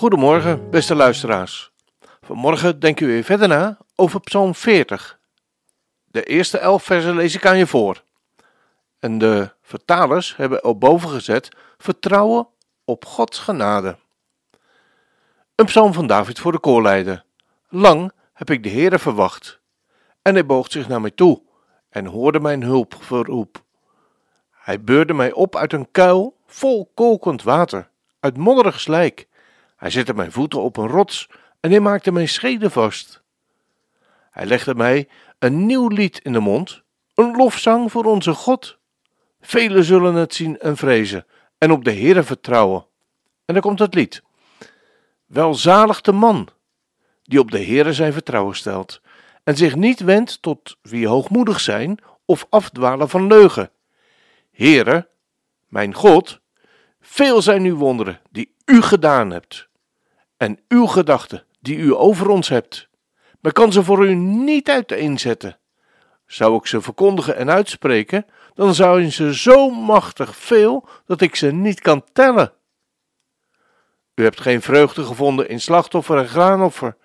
Goedemorgen, beste luisteraars. Vanmorgen denken we weer verder na over Psalm 40. De eerste elf versen lees ik aan je voor. En de vertalers hebben op boven gezet: vertrouwen op Gods genade. Een psalm van David voor de koorleider. Lang heb ik de Heere verwacht. En hij boog zich naar mij toe en hoorde mijn hulpverroep. Hij beurde mij op uit een kuil vol kokend water, uit modderig slijk. Hij zette mijn voeten op een rots en hij maakte mijn scheden vast. Hij legde mij een nieuw lied in de mond, een lofzang voor onze God. Velen zullen het zien en vrezen en op de Heere vertrouwen. En dan komt het lied. Welzalig de man die op de Heere zijn vertrouwen stelt en zich niet wendt tot wie hoogmoedig zijn of afdwalen van leugen. Heere, mijn God, veel zijn uw wonderen die u gedaan hebt en uw gedachten die u over ons hebt. Men kan ze voor u niet uiteenzetten. Zou ik ze verkondigen en uitspreken, dan zijn ze zo machtig veel dat ik ze niet kan tellen. U hebt geen vreugde gevonden in slachtoffer en graanoffer.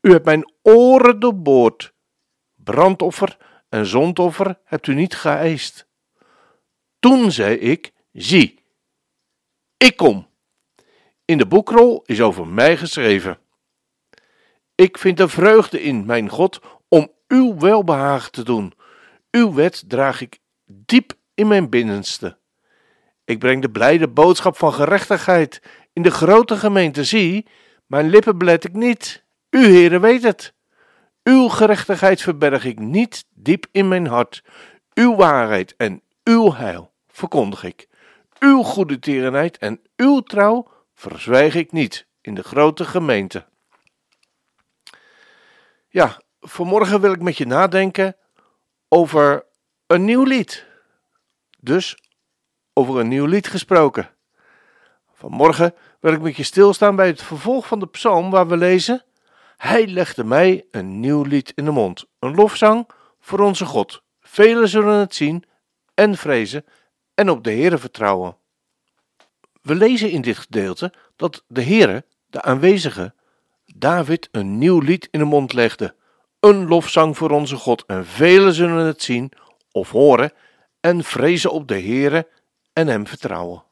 U hebt mijn oren doorboord. Brandoffer en zondoffer hebt u niet geëist. Toen zei ik: Zie, ik kom. In de boekrol is over mij geschreven. Ik vind er vreugde in, mijn God, om uw welbehagen te doen. Uw wet draag ik diep in mijn binnenste. Ik breng de blijde boodschap van gerechtigheid in de grote gemeente. Zie, mijn lippen belet ik niet. U, Heere, weet het. Uw gerechtigheid verberg ik niet diep in mijn hart. Uw waarheid en uw heil verkondig ik. Uw goede tierenheid en uw trouw verzwijg ik niet in de grote gemeente. Ja, vanmorgen wil ik met je nadenken over een nieuw lied. Dus over een nieuw lied gesproken. Vanmorgen wil ik met je stilstaan bij het vervolg van de psalm waar we lezen: Hij legde mij een nieuw lied in de mond, een lofzang voor onze God. Velen zullen het zien en vrezen en op de Heere vertrouwen. We lezen in dit gedeelte dat de Heere, de aanwezige, David een nieuw lied in de mond legde, een lofzang voor onze God, en velen zullen het zien of horen en vrezen op de Heere en hem vertrouwen.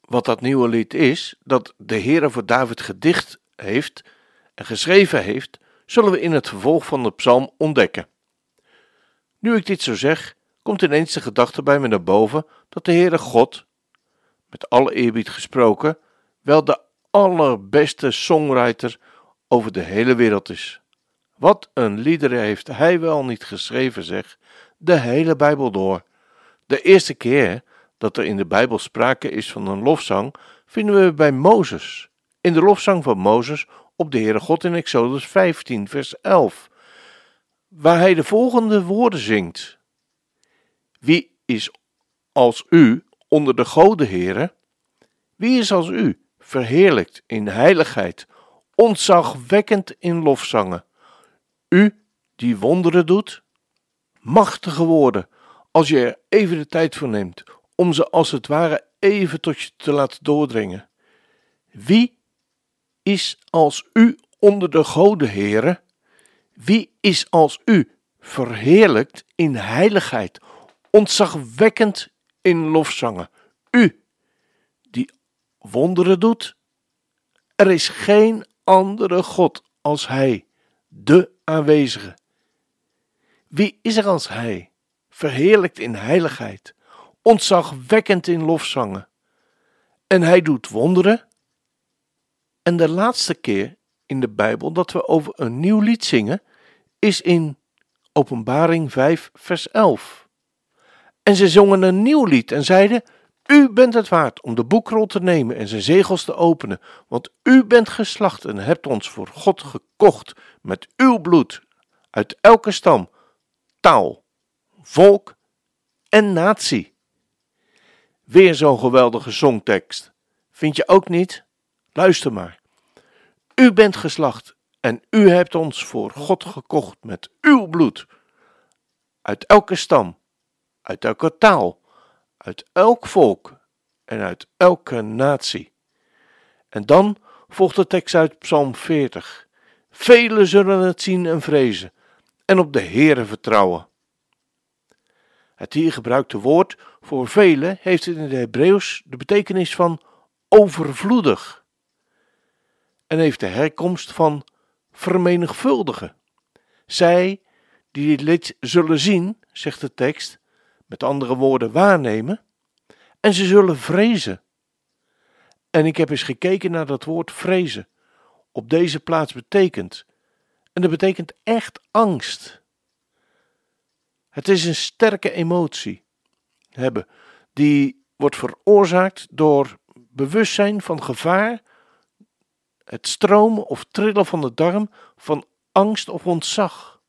Wat dat nieuwe lied is, dat de Heere voor David gedicht heeft en geschreven heeft, zullen we in het vervolg van de psalm ontdekken. Nu ik dit zo zeg, komt ineens de gedachte bij me naar boven dat de Heere God, met alle eerbied gesproken, wel de allerbeste songwriter over de hele wereld is. Wat een liederen heeft hij wel niet geschreven, zeg, de hele Bijbel door. De eerste keer dat er in de Bijbel sprake is van een lofzang, vinden we bij Mozes. In de lofzang van Mozes op de Heere God in Exodus 15, vers 11, waar hij de volgende woorden zingt: Wie is als u onder de goden, Heere? Wie is als u, verheerlijkt in heiligheid, ontzagwekkend in lofzangen? U die wonderen doet, machtige woorden, als je er even de tijd voor neemt om ze als het ware even tot je te laten doordringen. Wie is als u onder de goden, heren? Wie is als u verheerlijkt in heiligheid, ontzagwekkend in lofzangen? U, die wonderen doet? Er is geen andere God als Hij, de aanwezige. Wie is er als Hij, verheerlijkt in heiligheid, ontzagwekkend in lofzangen? En Hij doet wonderen? En de laatste keer in de Bijbel dat we over een nieuw lied zingen, is in Openbaring 5, vers 11. En ze zongen een nieuw lied en zeiden: u bent het waard om de boekrol te nemen en zijn zegels te openen, want u bent geslacht en hebt ons voor God gekocht met uw bloed uit elke stam, taal, volk en natie. Weer zo'n geweldige songtekst. Vind je ook niet? Luister maar. U bent geslacht en u hebt ons voor God gekocht met uw bloed. Uit elke stam, uit elke taal, uit elk volk en uit elke natie. En dan volgt de tekst uit Psalm 40. Velen zullen het zien en vrezen en op de Heere vertrouwen. Het hier gebruikte woord voor velen heeft in het Hebreeuws de betekenis van overvloedig en heeft de herkomst van vermenigvuldigen. Zij die dit lied zullen zien, zegt de tekst, met andere woorden waarnemen, en ze zullen vrezen. En ik heb eens gekeken naar dat woord vrezen. Op deze plaats betekent. En dat betekent echt angst. Het is een sterke emotie hebben, die wordt veroorzaakt door bewustzijn van gevaar, het stromen of trillen van de darm van angst of ontzag.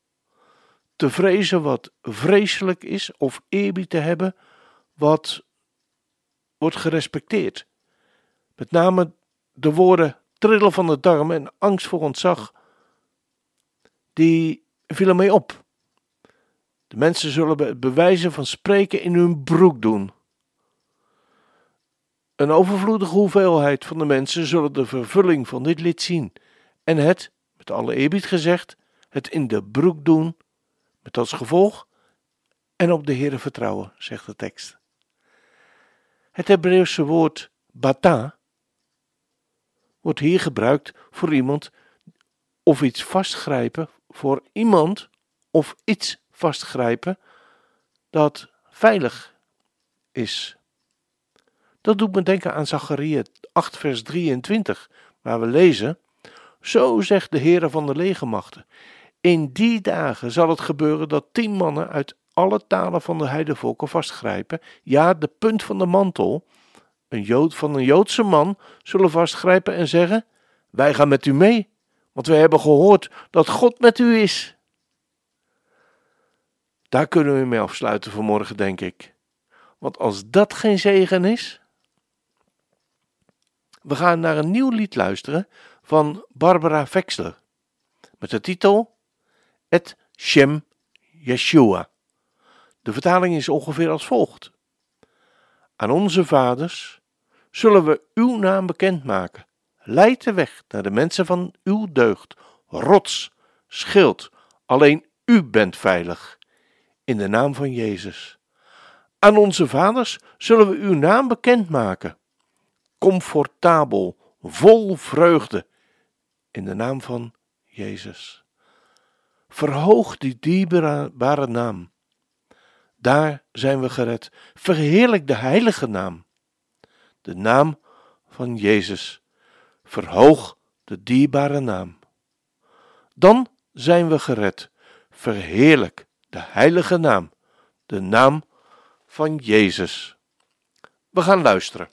Te vrezen wat vreselijk is of eerbied te hebben wat wordt gerespecteerd. Met name de woorden trillen van de darm en angst voor ontzag, die vielen mij op. De mensen zullen het bewijzen van spreken in hun broek doen. Een overvloedige hoeveelheid van de mensen zullen de vervulling van dit lied zien en het, met alle eerbied gezegd, het in de broek doen, met als gevolg en op de Heere vertrouwen, zegt de tekst. Het Hebreeuwse woord bata wordt hier gebruikt voor iemand of iets vastgrijpen, voor iemand of iets vastgrijpen dat veilig is. Dat doet me denken aan Zachariah 8 vers 23, waar we lezen, Zo zegt de Heere van de legermachten, in die dagen zal het gebeuren dat tien mannen uit alle talen van de heidevolken vastgrijpen, ja, de punt van de mantel, een Jood van een Joodse man, zullen vastgrijpen en zeggen, wij gaan met u mee, want wij hebben gehoord dat God met u is. Daar kunnen we mee afsluiten vanmorgen, denk ik. Want als dat geen zegen is. We gaan naar een nieuw lied luisteren van Barbara Vexler. Met de titel Et Shem Yeshua. De vertaling is ongeveer als volgt: Aan onze vaders zullen we uw naam bekendmaken. Leid de weg naar de mensen van uw deugd. Rots, schild, alleen u bent veilig in de naam van Jezus. Aan onze vaders zullen we uw naam bekendmaken. Comfortabel, vol vreugde, in de naam van Jezus. Verhoog die dierbare naam. Daar zijn we gered. Verheerlijk de heilige naam. De naam van Jezus. Verhoog de dierbare naam. Dan zijn we gered. Verheerlijk de heilige naam, de naam van Jezus. We gaan luisteren.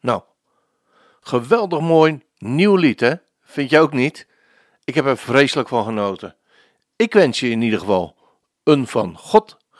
Nou, geweldig mooi nieuw lied, hè? Vind jij ook niet? Ik heb er vreselijk van genoten. Ik wens je in ieder geval een van God